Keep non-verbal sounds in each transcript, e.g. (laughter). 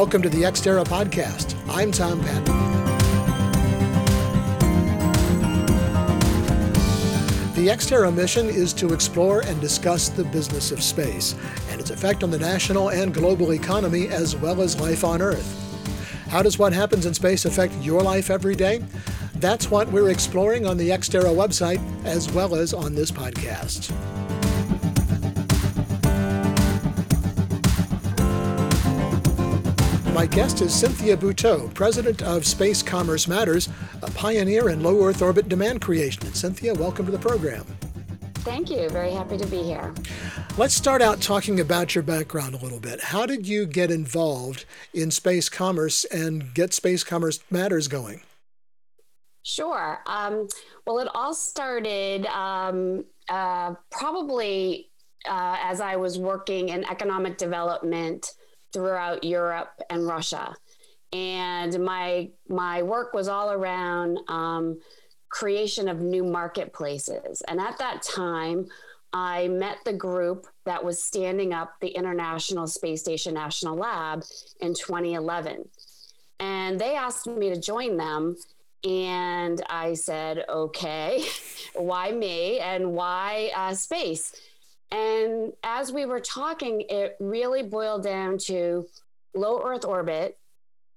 Welcome to the Exterra podcast. I'm Tom Patton. The Exterra mission is to explore and discuss the business of space and its effect on the national and global economy as well as life on Earth. How does what happens in space affect your life every day? That's what we're exploring on the Exterra website as well as on this podcast. My guest is Cynthia Bouthot, president of Space Commerce Matters, a pioneer in low Earth orbit demand creation. And Cynthia, welcome to the program. Thank you. Very happy to be here. Let's start out talking about your background a little bit. How did you get involved in space commerce and get Space Commerce Matters going? Sure. Um, well, it all started um, uh, probably uh, as I was working in economic development throughout Europe and Russia. And my my work was all around um, creation of new marketplaces. And at that time, I met the group that was standing up the International Space Station National Lab in 2011. And they asked me to join them. And I said, okay, (laughs) why me and why uh, space? And as we were talking, it really boiled down to low Earth orbit,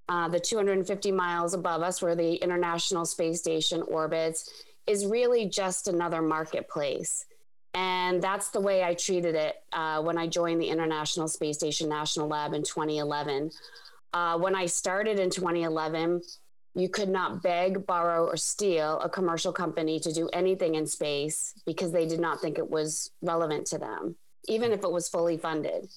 uh, the 250 miles above us, where the International Space Station orbits, is really just another marketplace. And that's the way I treated it uh, when I joined the International Space Station National Lab in 2011. Uh, when I started in 2011, you could not beg, borrow, or steal a commercial company to do anything in space because they did not think it was relevant to them, even if it was fully funded.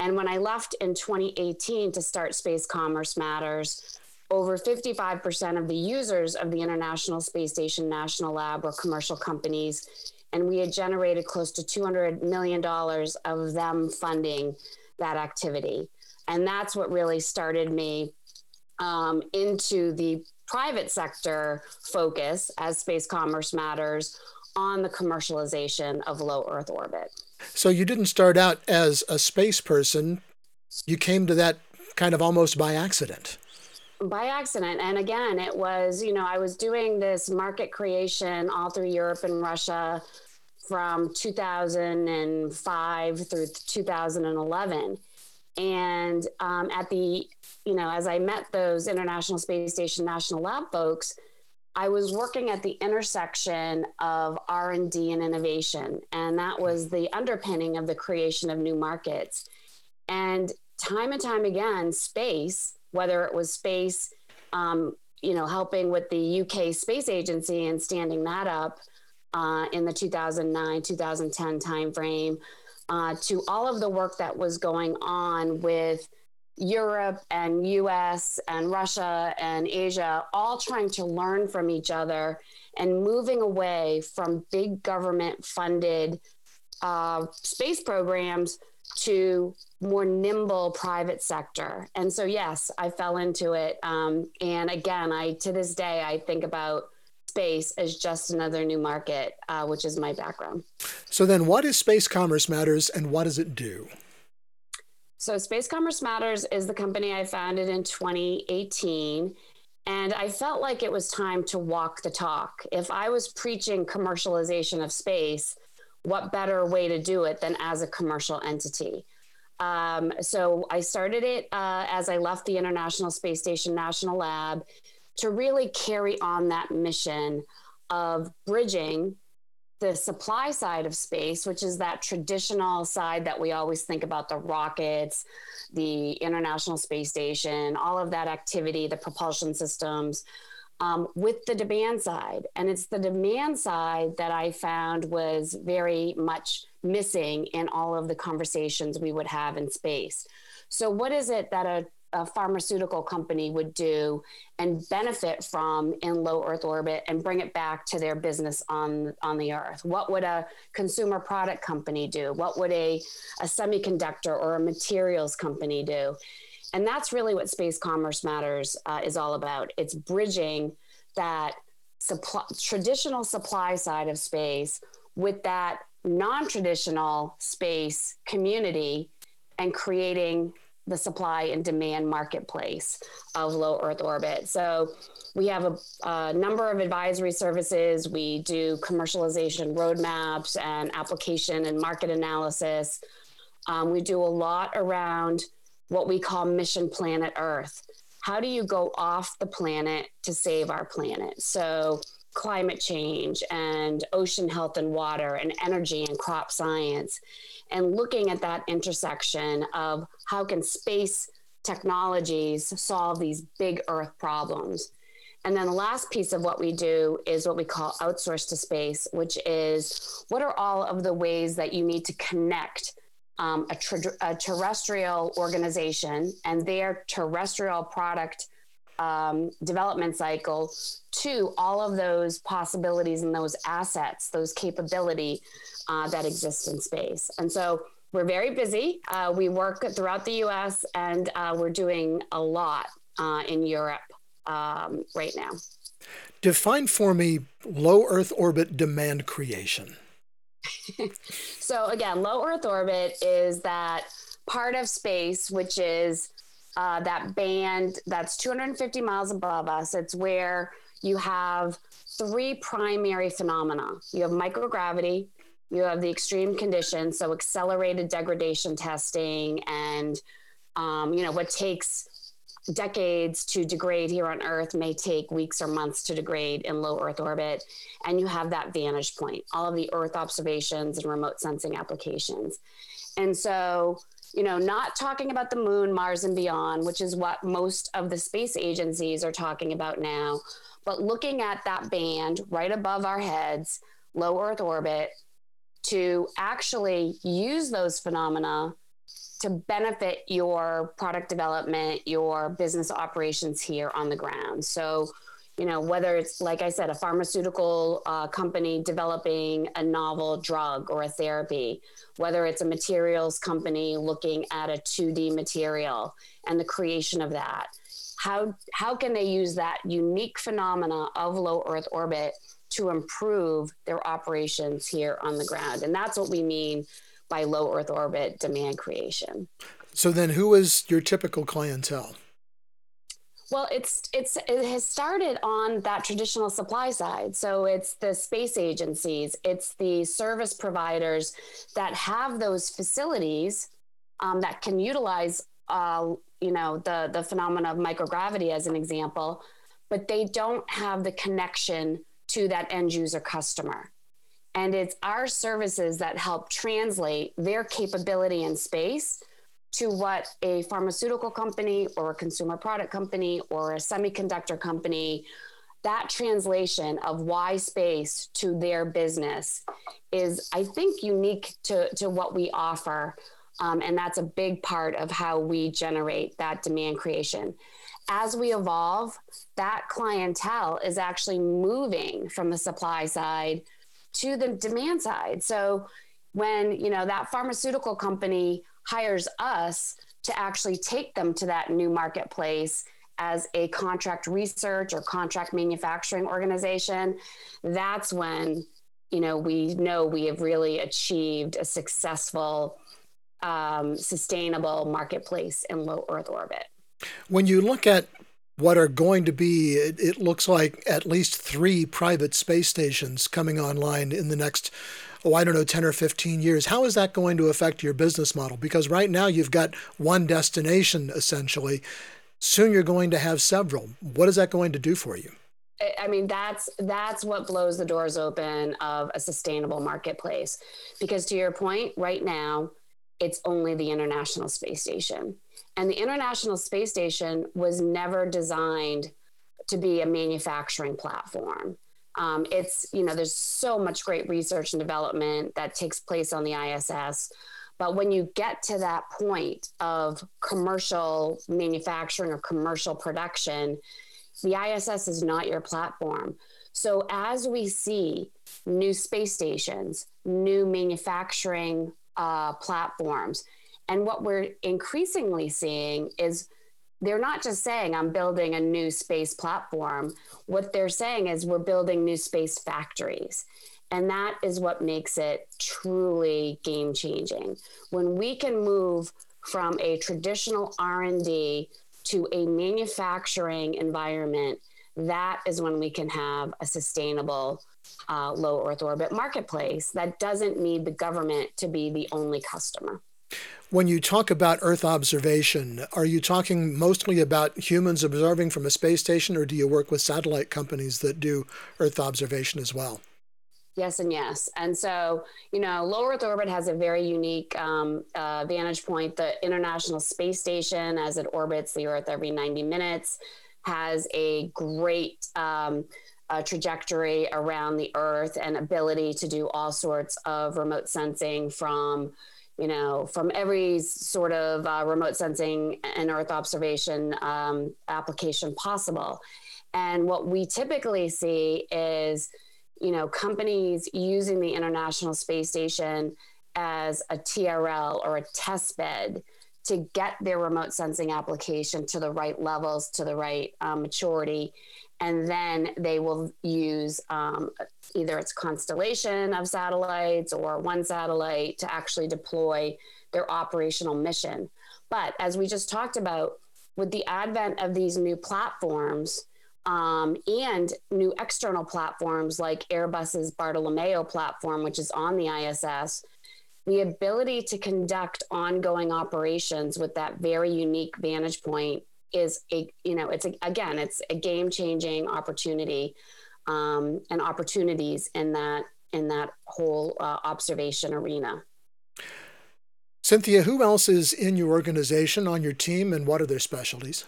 And when I left in 2018 to start Space Commerce Matters, over 55% of the users of the International Space Station National Lab were commercial companies. And we had generated close to $200 million of them funding that activity. And that's what really started me um, into the private sector focus as space commerce matters on the commercialization of low Earth orbit. So you didn't start out as a space person, you came to that kind of almost by accident. By accident. And again, it was, you know, I was doing this market creation all through Europe and Russia from 2005 through 2011. And um, at the you know, as I met those International Space Station National Lab folks, I was working at the intersection of R&D and innovation, and that was the underpinning of the creation of new markets. And time and time again, space, whether it was space, um, you know, helping with the UK Space Agency and standing that up uh, in the 2009 2010 timeframe, uh, to all of the work that was going on with Europe and US and Russia and Asia all trying to learn from each other and moving away from big government funded uh, space programs to more nimble private sector. And so, yes, I fell into it. Um, and again, I to this day I think about space as just another new market, uh, which is my background. So then, what is Space Commerce Matters, and what does it do? So, Space Commerce Matters is the company I founded in 2018. And I felt like it was time to walk the talk. If I was preaching commercialization of space, what better way to do it than as a commercial entity? Um, so I started it uh, as I left the International Space Station National Lab to really carry on that mission of bridging the supply side of space, which is that traditional side that we always think about the rockets, the International Space Station, all of that activity, the propulsion systems, um, with the demand side. And it's the demand side that I found was very much missing in all of the conversations we would have in space. So, what is it that a a pharmaceutical company would do and benefit from in low earth orbit and bring it back to their business on on the earth. What would a consumer product company do? What would a, a semiconductor or a materials company do? And that's really what space commerce matters uh, is all about. It's bridging that supply, traditional supply side of space with that non-traditional space community and creating the supply and demand marketplace of low Earth orbit. So we have a, a, number of advisory services. We do commercialization roadmaps and application and market analysis. Um, we do a lot around what we call Mission Planet Earth. How do you go off the planet to save our planet? So, climate change and ocean health and water and energy and crop science and looking at that intersection of how can space technologies solve these big earth problems. And then the last piece of what we do is what we call outsource to space, which is what are all of the ways that you need to connect um, a, ter- a, terrestrial organization and their terrestrial product um, development cycle to all of those possibilities and those assets, those capability uh, that exist in space. And so we're very busy. Uh, we work throughout the US and uh, we're doing a lot uh, in Europe um, right now. Define for me low Earth orbit demand creation. (laughs) so, again, low Earth orbit is that part of space, which is uh, that band that's 250 miles above us. It's where you have three primary phenomena you have microgravity, you have the extreme conditions, so accelerated degradation testing, and um, you know what takes decades to degrade here on Earth may take weeks or months to degrade in low Earth orbit. And you have that vantage point, all of the Earth observations and remote sensing applications. And so, you know, not talking about the moon, Mars, and beyond, which is what most of the space agencies are talking about now, but looking at that band right above our heads, low Earth orbit, to actually use those phenomena to benefit your product development, your business operations here on the ground. So, you know, whether it's, like I said, a pharmaceutical uh, company developing a novel drug or a therapy, whether it's a materials company looking at a 2D material and the creation of that, how, how can they use that unique phenomena of low Earth orbit to improve their operations here on the ground? And that's what we mean by low Earth orbit demand creation. So then, who is your typical clientele? Well, it's it's it has started on that traditional supply side. So it's the space agencies, it's the service providers that have those facilities um, that can utilize, uh, you know, the the phenomena of microgravity as an example, but they don't have the connection to that end user customer. And it's our services that help translate their capability in space to what a pharmaceutical company or a consumer product company or a semiconductor company that translation of why space to their business is i think unique to, to what we offer um, and that's a big part of how we generate that demand creation as we evolve that clientele is actually moving from the supply side to the demand side. So when, you know, that pharmaceutical company hires us to actually take them to that new marketplace as a contract research or contract manufacturing organization, that's when you know we know we have really achieved a successful um, sustainable marketplace in low earth orbit. When you look at what are going to be, it, it, looks like at least three private space stations coming online in the next, oh, I don't know, 10 or 15 years. How is that going to affect your business model? Because right now you've got one destination essentially. Soon you're going to have several. What is that going to do for you? I mean, that's that's what blows the doors open of a sustainable marketplace. Because to your point, right now, it's only the International Space Station. And the International Space Station was never designed to be a manufacturing platform. Um, it's, you know, there's so much great research and development that takes place on the ISS. But when you get to that point of commercial manufacturing or commercial production, the ISS is not your platform. So as we see new space stations, new manufacturing uh, platforms, and what we're increasingly seeing is they're not just saying, I'm building a new space platform. What they're saying is, we're building new space factories. And that is what makes it truly game changing. When we can move from a traditional r&d to a manufacturing environment that is when we can have a sustainable uh, low Earth orbit marketplace that doesn't need the government to be the only customer. When you talk about Earth observation, are you talking mostly about humans observing from a space station, or do you work with satellite companies that do Earth observation as well? Yes, and yes. And so, you know, low Earth orbit has a very unique um, uh, vantage point. The International Space Station, as it orbits the Earth every 90 minutes, has a great um, uh, trajectory around the Earth and ability to do all sorts of remote sensing from you know, from every sort of uh, remote sensing and Earth observation um, application possible. And what we typically see is, you know, companies using the International Space Station as a TRL or a test bed to get their remote sensing application to the right levels, to the right um, maturity. And then they will use um, either its constellation of satellites or one satellite to actually deploy their operational mission. But as we just talked about, with the advent of these new platforms um, and new external platforms like Airbus's Bartolomeo platform, which is on the ISS, the ability to conduct ongoing operations with that very unique vantage point is a you know it's a, again it's a game changing opportunity um, and opportunities in that in that whole uh, observation arena. Cynthia, who else is in your organization on your team, and what are their specialties?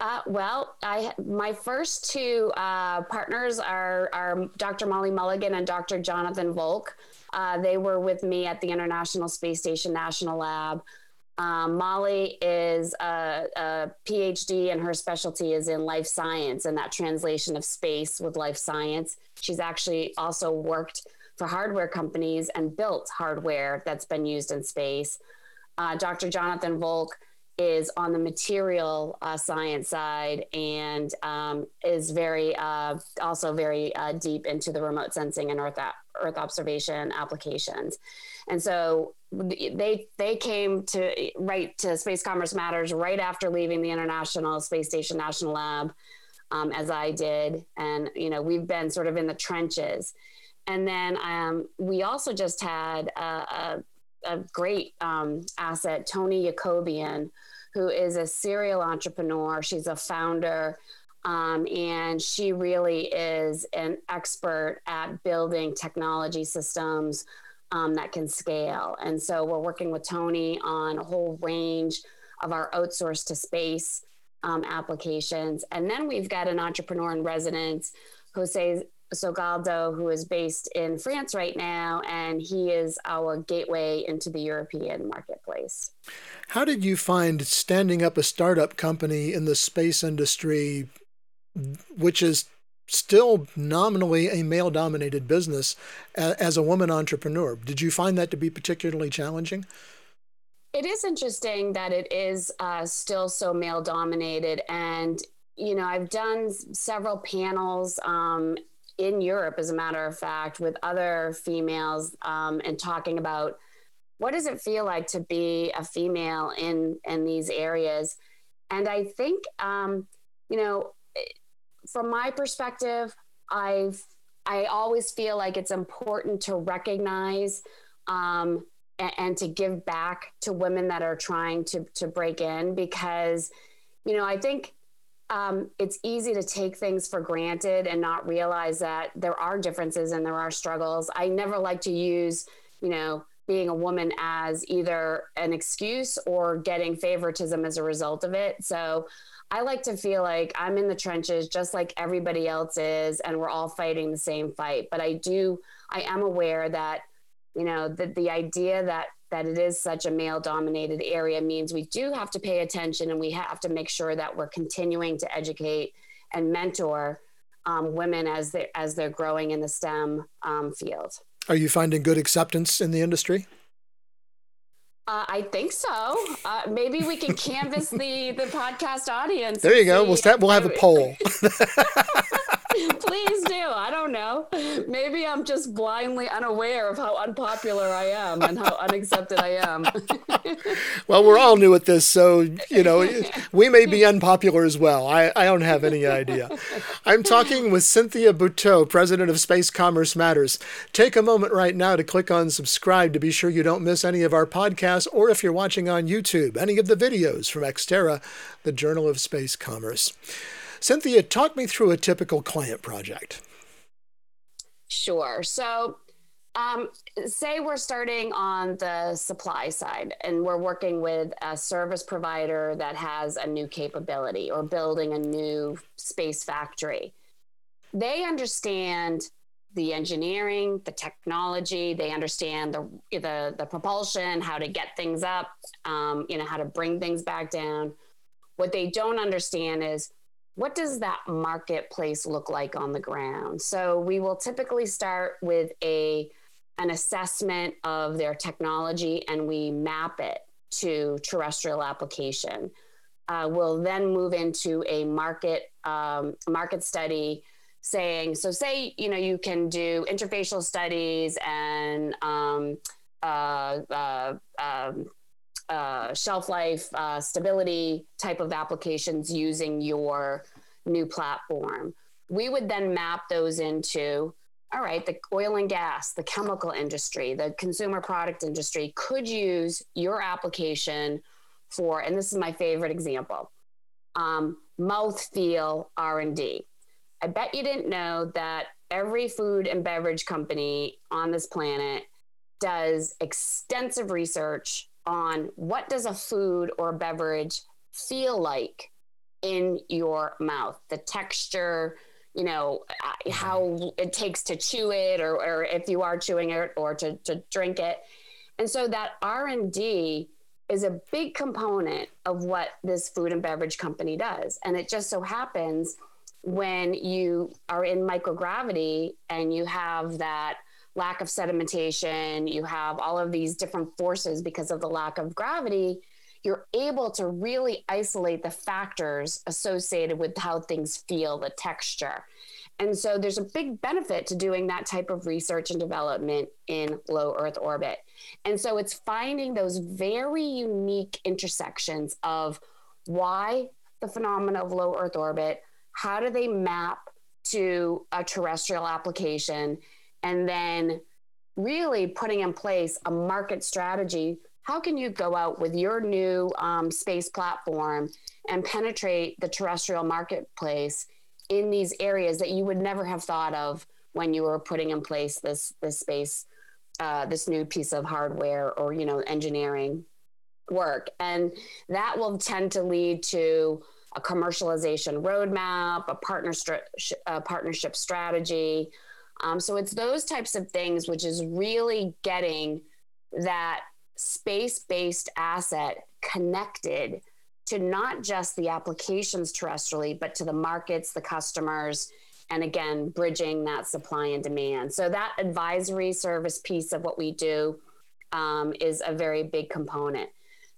Uh, well, I my first two uh, partners are are Dr. Molly Mulligan and Dr. Jonathan Volk. Uh, they were with me at the International Space Station National Lab. Um, Molly is a, a, PhD, and her specialty is in life science and that translation of space with life science. She's actually also worked for hardware companies and built hardware that's been used in space. Uh, Dr. Jonathan Volk is on the material uh, science side and um, is very uh, also very uh, deep into the remote sensing and earth, earth observation applications. And so they they came to right to space commerce matters right after leaving the international space station national lab um, as i did. And you know we've been sort of in the trenches. And then um, we also just had a, a, a great um, asset Tony yakobian who is a serial entrepreneur. She's a founder um, and she really is an expert at building technology systems um, that can scale. And so we're working with Tony on a whole range of our outsource to space um, applications. And then we've got an entrepreneur in residence, Jose Sogaldo, who is based in France right now, and he is our gateway into the European marketplace. How did you find standing up a startup company in the space industry, which is still nominally a male dominated business as a woman entrepreneur. Did you find that to be particularly challenging? It is interesting that it is uh, still so male dominated. And, you know, I've done several panels um, in Europe, as a matter of fact, with other females um, and talking about what does it feel like to be a female in, in these areas. And I think, um, you know, from my perspective, I've I always feel like it's important to recognize um, and, and, to give back to women that are trying to to break in because you know I think um, it's easy to take things for granted and not realize that there are differences and there are struggles. I never like to use you know being a woman as either an excuse or getting favoritism as a result of it. So I like to feel like I'm in the trenches just like everybody else is, and we're all fighting the same fight. But I do, I am aware that, you know, that the idea that that it is such a male dominated area means we do have to pay attention and we have to make sure that we're continuing to educate and mentor um, women as they as they're growing in the STEM um, field. Are you finding good acceptance in the industry? Uh, I think so. Uh, maybe we can canvass the the podcast audience. There you go. We'll we'll have a poll. (laughs) (laughs) (laughs) Please do. I don't know. Maybe I'm just blindly unaware of how unpopular I am and how unaccepted I am. (laughs) well, we're all new at this, so, you know, (laughs) we may be unpopular as well. I, I don't have any idea. I'm talking with Cynthia Bouthot, president of Space Commerce Matters. Take a moment right now to click on subscribe to be sure you don't miss any of our podcasts, or if you're watching on YouTube, any of the videos from Exterra, the Journal of Space Commerce. Cynthia, talk me through a typical client project. Sure. So, um, say we're starting on the supply side and we're working with a service provider that has a new capability or building a new space factory. They understand the engineering, the technology. They understand the the, the propulsion, how to get things up, um, you know, how to bring things back down. What they don't understand is what does that marketplace look like on the ground? So we will typically start with a an assessment of their technology and we map it to terrestrial application. Uh, we'll then move into a market um, market study saying so say you know you can do interfacial studies and um, uh, uh, um, uh, shelf life, uh, stability type of applications using your new platform. We would then map those into all right, the oil and gas, the chemical industry, the consumer product industry could use your application for, and this is my favorite example, um, mouth feel R&D. I bet you didn't know that every food and beverage company on this planet does extensive research on what does a food or beverage feel like in your mouth? The texture you know uh, how it takes to chew it or, or if you are chewing it or to, to drink it. And so that r&d is a big component of what this food and beverage company does. And it just so happens when you are in microgravity and you have that lack of sedimentation, you have all of these different forces because of the lack of gravity, you're able to really isolate the factors associated with how things feel, the texture. And so there's a big benefit to doing that type of research and development in low Earth orbit. And so it's finding those very unique intersections of why the phenomena of low Earth orbit, how do they map to a terrestrial application, and then really putting in place a market strategy. How can you go out with your new um, space platform and penetrate the terrestrial marketplace in these areas that you would never have thought of when you were putting in place this this space, uh, this new piece of hardware or you know engineering work, and that will tend to lead to a commercialization roadmap, a partnership a partnership strategy, um, so it's those types of things, which is really getting that space based asset connected to not just the applications terrestrially, but to the markets, the customers, and again, bridging that supply and demand. So that advisory service piece of what we do um, is a very big component.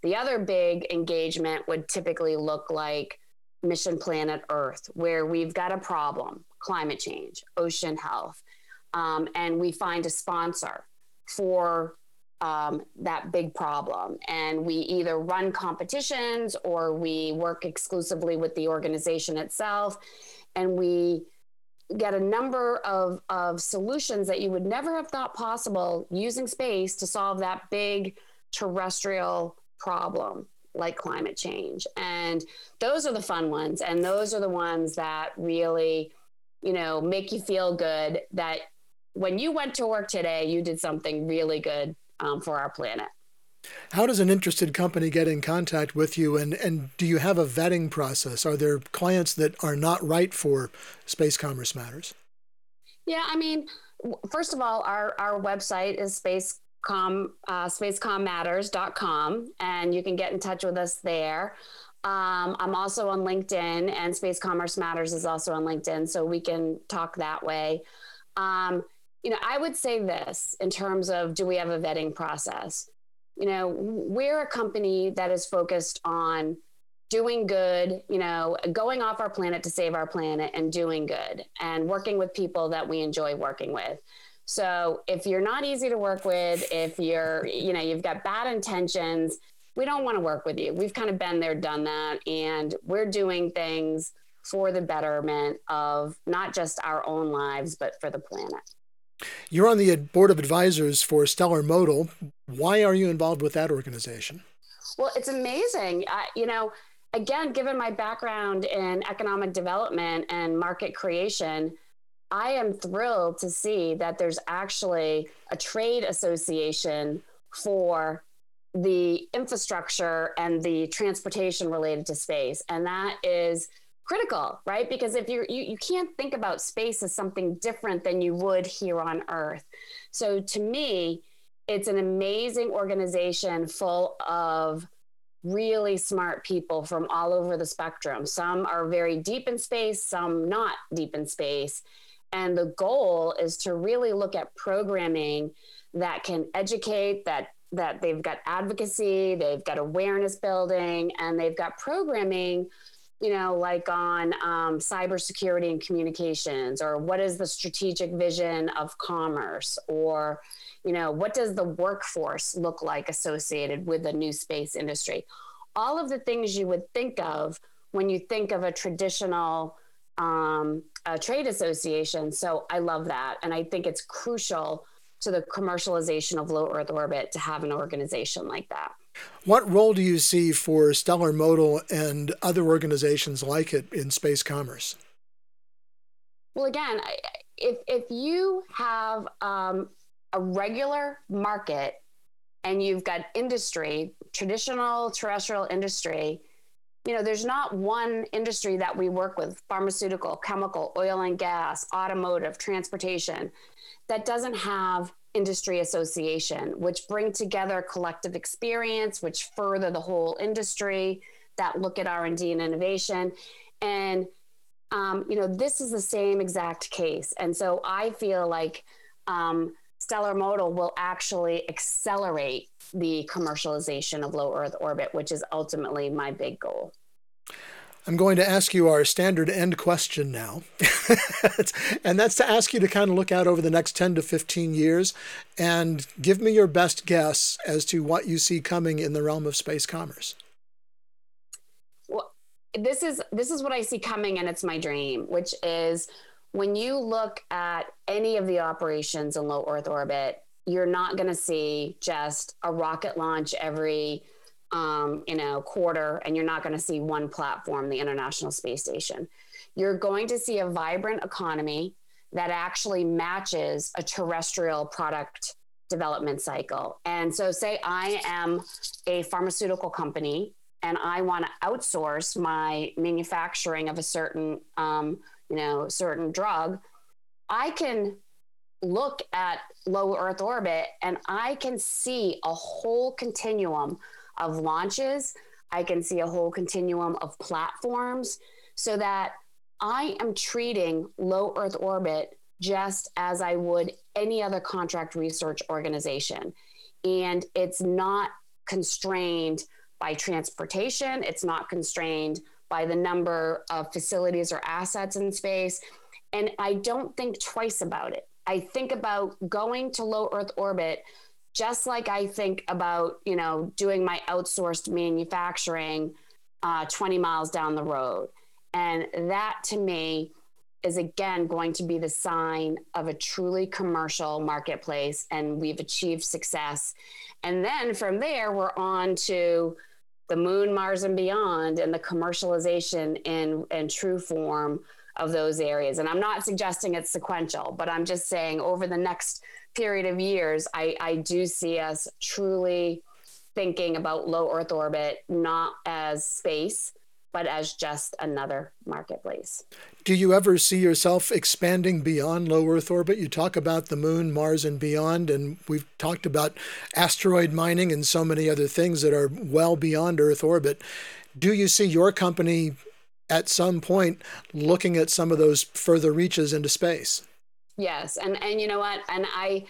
The other big engagement would typically look like Mission Planet Earth, where we've got a problem climate change, ocean health, um, and we find a sponsor for um, that big problem. And we either run competitions or we work exclusively with the organization itself. And we get a number of, of solutions that you would never have thought possible using space to solve that big terrestrial problem like climate change. And those are the fun ones. And those are the ones that really, you know, make you feel good that when you went to work today, you did something really good um, for our planet. How does an interested company get in contact with you, and, and do you have a vetting process? Are there clients that are not right for Space Commerce Matters? Yeah, I mean, first of all, our, our website is spacecom, uh, spacecommatters.com, and you can get in touch with us there. Um, I'm also on LinkedIn, and Space Commerce Matters is also on LinkedIn, so we can talk that way. Um, you know, I would say this in terms of do we have a vetting process? You know, we're a company that is focused on doing good, you know, going off our planet to save our planet and doing good and working with people that we enjoy working with. So if you're not easy to work with, if you're, you know, you've got bad intentions, we don't want to work with you. We've kind of been there, done that, and we're doing things for the betterment of not just our own lives, but for the planet. You're on the board of advisors for Stellar Modal. Why are you involved with that organization? Well, it's amazing. I, you know, again, given my background in economic development and market creation, I am thrilled to see that there's actually a trade association for the infrastructure and the transportation related to space. And that is critical, right? Because if you're, you, you can't think about space as something different than you would here on Earth. So to me, it's an amazing organization full of really smart people from all over the spectrum. Some are very deep in space, some not deep in space. And the goal is to really look at programming that can educate, that that they've got advocacy, they've got awareness building, and they've got programming, you know, like on um, cybersecurity and communications, or what is the strategic vision of commerce, or you know, what does the workforce look like associated with the new space industry? All of the things you would think of when you think of a traditional um, a trade association. So I love that. And I think it's crucial to the commercialization of low Earth orbit to have an organization like that. What role do you see for Stellar Modal and other organizations like it in space commerce? Well, again, if, if you have um, a regular market and you've got industry, traditional terrestrial industry, you know, there's not one industry that we work with pharmaceutical, chemical, oil and gas, automotive, transportation that doesn't have industry association, which bring together collective experience, which further the whole industry, that look at R&D and innovation. And, um, you know, this is the same exact case. And so I feel like um, Stellar Modal will actually accelerate the commercialization of low Earth orbit, which is ultimately my big goal. I'm going to ask you our standard end question now. (laughs) and that's to ask you to kind of look out over the next 10 to 15 years and give me your best guess as to what you see coming in the realm of space commerce. Well, this is this is what I see coming and it's my dream, which is when you look at any of the operations in low earth orbit, you're not going to see just a rocket launch every um, you know, quarter, and you're not going to see one platform, the International Space Station. You're going to see a vibrant economy that actually matches a terrestrial product development cycle. And so, say I am a pharmaceutical company and I want to outsource my manufacturing of a certain, um, you know, certain drug, I can look at low Earth orbit and I can see a whole continuum of launches. I can see a whole continuum of platforms so that I am treating low Earth orbit just as I would any other contract research organization. And it's not constrained by transportation, it's not constrained by the number of facilities or assets in space. And I don't think twice about it. I think about going to low Earth orbit just like I think about, you know, doing my outsourced manufacturing uh, 20 miles down the road. And that to me is again going to be the sign of a truly commercial marketplace. And we've achieved success. And then from there, we're on to the moon, Mars, and beyond, and the commercialization in, in true form of those areas. And I'm not suggesting it's sequential, but I'm just saying over the next period of years, I, I do see us truly thinking about low Earth orbit not as space, but as just another marketplace. Do you ever see yourself expanding beyond low Earth orbit? You talk about the moon, Mars, and beyond, and we've talked about asteroid mining and so many other things that are well beyond Earth orbit. Do you see your company at some point looking at some of those further reaches into space? Yes, and and you know what? And I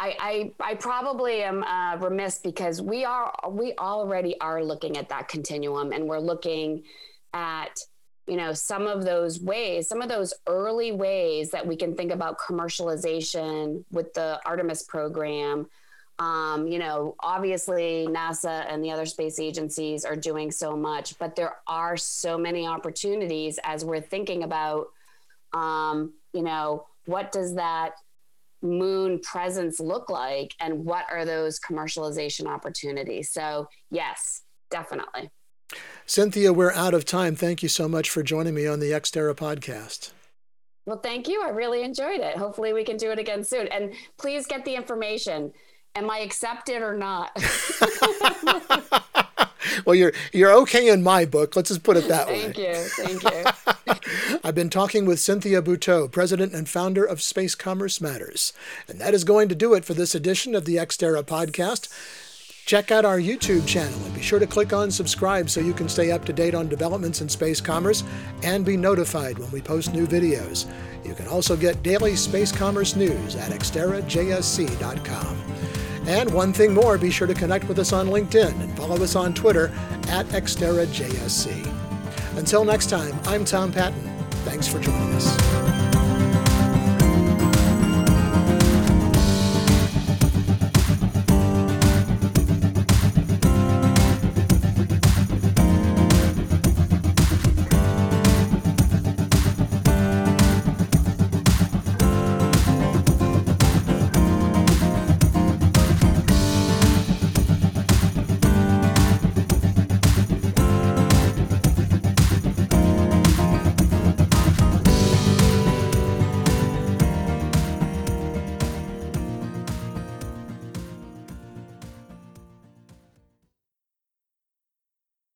I, I, I probably am uh, remiss because we are we already are looking at that continuum and we're looking at you know some of those ways some of those early ways that we can think about commercialization with the artemis program um, you know obviously nasa and the other space agencies are doing so much but there are so many opportunities as we're thinking about um, you know what does that moon presence look like and what are those commercialization opportunities? So yes definitely. Cynthia we're out of time. Thank you so much for joining me on the exterra podcast. Well thank you. I really enjoyed it. Hopefully we can do it again soon. And please get the information. Am i accepted or not (laughs) (laughs) (laughs) well, you're you're okay in my book. Let's just put it that Thank way. Thank you. Thank you. (laughs) I've been talking with Cynthia Bouthot, president and founder of Space Commerce Matters. And that is going to do it for this edition of the Exterra podcast. Check out our YouTube channel and be sure to click on subscribe so you can stay up to date on developments in space commerce and be notified when we post new videos. You can also get daily space commerce news at exterrajsc.com. And one thing more, be sure to connect with us on LinkedIn and follow us on Twitter at ExterraJSC. Until next time, I'm Tom Patton. Thanks for joining us.